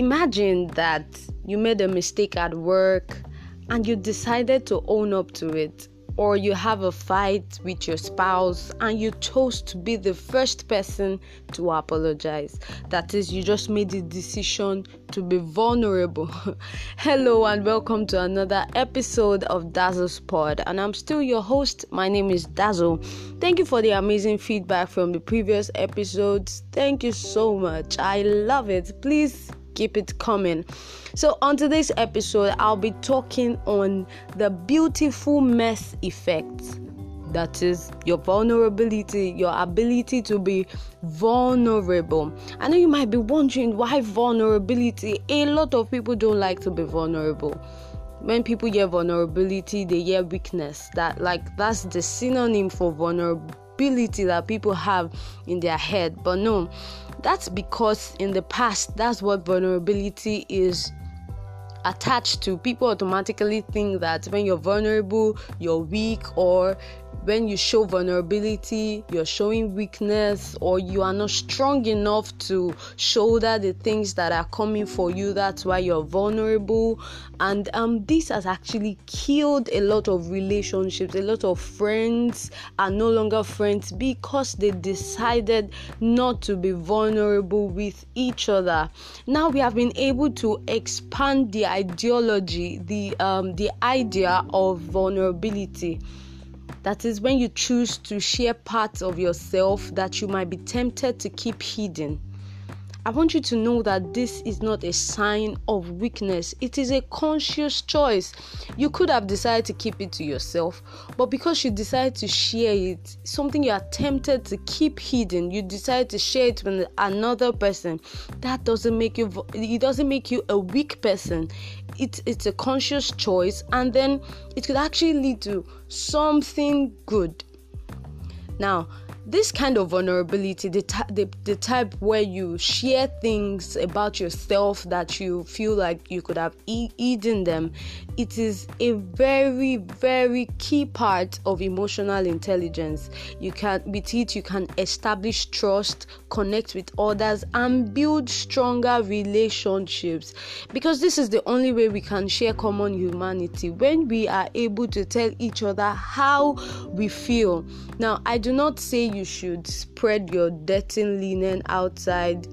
imagine that you made a mistake at work and you decided to own up to it or you have a fight with your spouse and you chose to be the first person to apologize. That is, you just made the decision to be vulnerable. Hello, and welcome to another episode of Dazzle's Pod. And I'm still your host. My name is Dazzle. Thank you for the amazing feedback from the previous episodes. Thank you so much. I love it. Please keep it coming. So, on today's episode, I'll be talking on the beautiful mess effect. That is your vulnerability, your ability to be vulnerable. I know you might be wondering why vulnerability. A lot of people don't like to be vulnerable when people hear vulnerability they hear weakness that like that's the synonym for vulnerability that people have in their head but no that's because in the past, that's what vulnerability is attached to. People automatically think that when you're vulnerable, you're weak, or when you show vulnerability, you're showing weakness, or you are not strong enough to shoulder the things that are coming for you. That's why you're vulnerable. And um, this has actually killed a lot of relationships. A lot of friends are no longer friends because they decided not to be vulnerable with each other. Now we have been able to expand the ideology, the um, the idea of vulnerability that is when you choose to share parts of yourself that you might be tempted to keep hidden. I want you to know that this is not a sign of weakness. It is a conscious choice. You could have decided to keep it to yourself, but because you decide to share it, something you are tempted to keep hidden, you decide to share it with another person. That doesn't make you it doesn't make you a weak person. It, it's a conscious choice and then it could actually lead to something good. Now, this kind of vulnerability, the, the, the type where you share things about yourself that you feel like you could have e- eaten them, it is a very, very key part of emotional intelligence. You can, with it, you can establish trust, connect with others, and build stronger relationships. Because this is the only way we can share common humanity when we are able to tell each other how we feel. Now, I do not say you should spread your dirty linen outside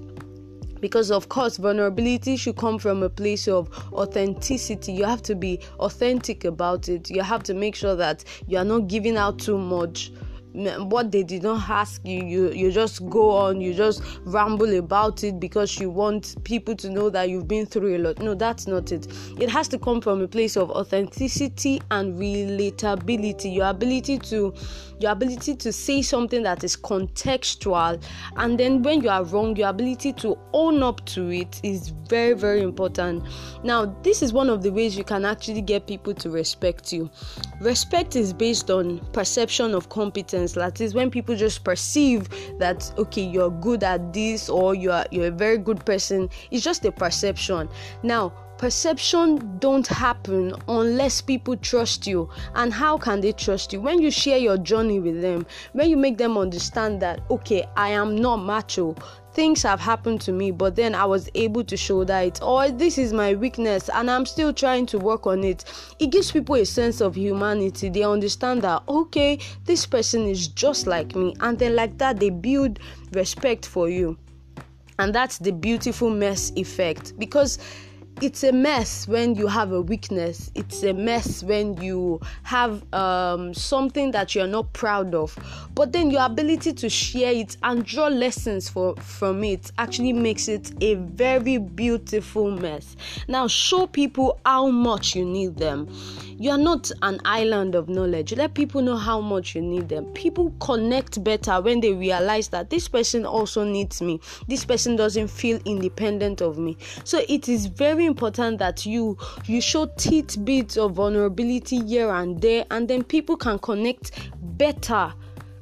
because of course vulnerability should come from a place of authenticity. You have to be authentic about it. You have to make sure that you are not giving out too much what they did not ask you you you just go on you just ramble about it because you want people to know that you've been through a lot. No that's not it. It has to come from a place of authenticity and relatability. Your ability to your ability to say something that is contextual and then when you are wrong your ability to own up to it is very very important. Now this is one of the ways you can actually get people to respect you. Respect is based on perception of competence that is when people just perceive that okay you're good at this or you're you're a very good person it's just a perception. Now perception don't happen unless people trust you. And how can they trust you? When you share your journey with them when you make them understand that okay i am not macho things have happened to me but then i was able to shoulder it or oh, this is my weakness and i'm still trying to work on it. It gives people a sense of humanity. They understand that okay this person is just like me. And then like that they build respect for you. And that's the beautiful mess effect. Because it's a mess when you have a weakness. It's a mess when you have um, something that you're not proud of. But then your ability to share it and draw lessons for from it actually makes it a very beautiful mess. Now show people how much you need them. You are not an island of knowledge. Let people know how much you need them. People connect better when they realize that this person also needs me. This person doesn't feel independent of me. So it is very important that you you show tidbits of vulnerability here and there and then people can connect better.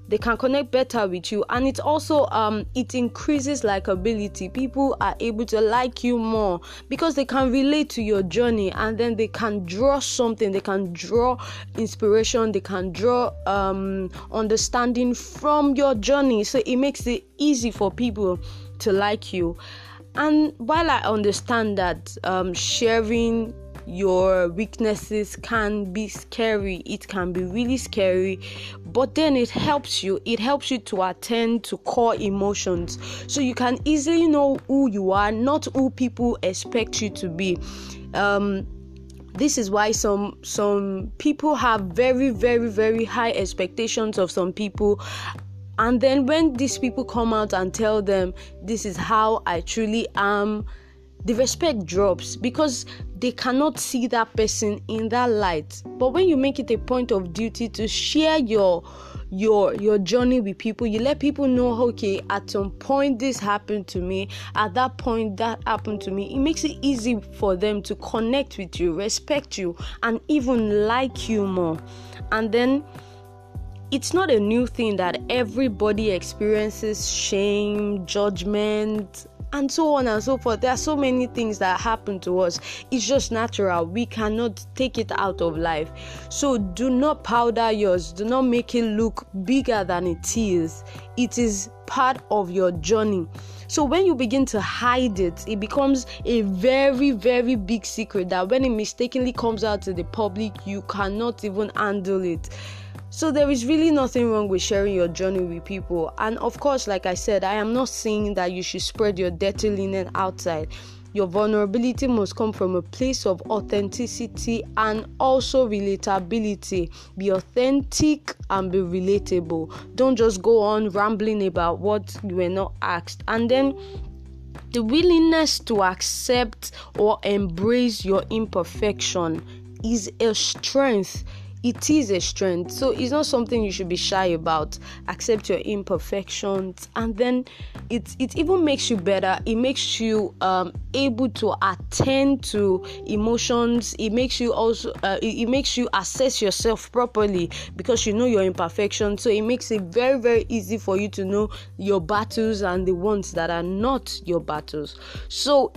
They can connect better with you. And it also um it increases likability. People are able to like you more because they can relate to your journey and then they can draw something. They can draw inspiration. They can draw um understanding from your journey. So it makes it easy for people to like you And while I understand that um, sharing your weaknesses can be scary it can be really scary but then it helps you it helps you to attend to core emotions. So you can easily know who you are not who people expect you to be. Um, this is why some some people have very very very high expectations of some people and then when these people come out and tell them this is how i truly am the respect drops because they cannot see that person in that light. But when you make it a point of duty to share your your your journey with people you let people know okay at some point this happened to me. At that point that happened to me. It makes it easy for them to connect with you respect you and even like you more. And then it's not a new thing that everybody experiences shame, judgment, and so on and so forth. There are so many things that happen to us. It's just natural. We cannot take it out of life. So do not powder yours. Do not make it look bigger than it is. It is part of your journey. So when you begin to hide it, it becomes a very, very big secret that when it mistakenly comes out to the public, you cannot even handle it. So there is really nothing wrong with sharing your journey with people. And of course, like I said, I am not saying that you should spread your dirty linen outside. Your vulnerability must come from a place of authenticity and also relatability. Be authentic and be relatable. Don't just go on rambling about what you were not asked. And then the willingness to accept or embrace your imperfection is a strength it is a strength. So it's not something you should be shy about. Accept your imperfections. And then it it even makes you better. It makes you um, able to attend to emotions. It makes you also uh, it, it makes you assess yourself properly because you know your imperfections. So it makes it very very easy for you to know your battles and the ones that are not your battles. So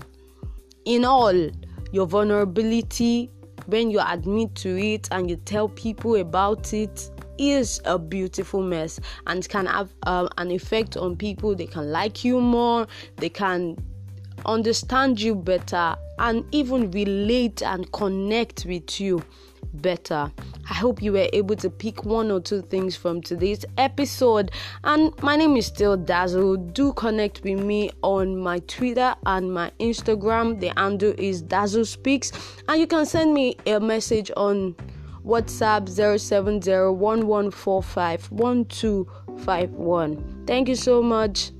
in all your vulnerability when you admit to it and you tell people about it is a beautiful mess and can have um, an effect on people. They can like you more they can understand you better and even relate and connect with you better. I hope you were able to pick one or two things from today's episode. And my name is still Dazzle. Do connect with me on my Twitter and my Instagram. The handle is Dazzle Speaks. And you can send me a message on WhatsApp 070 Thank you so much.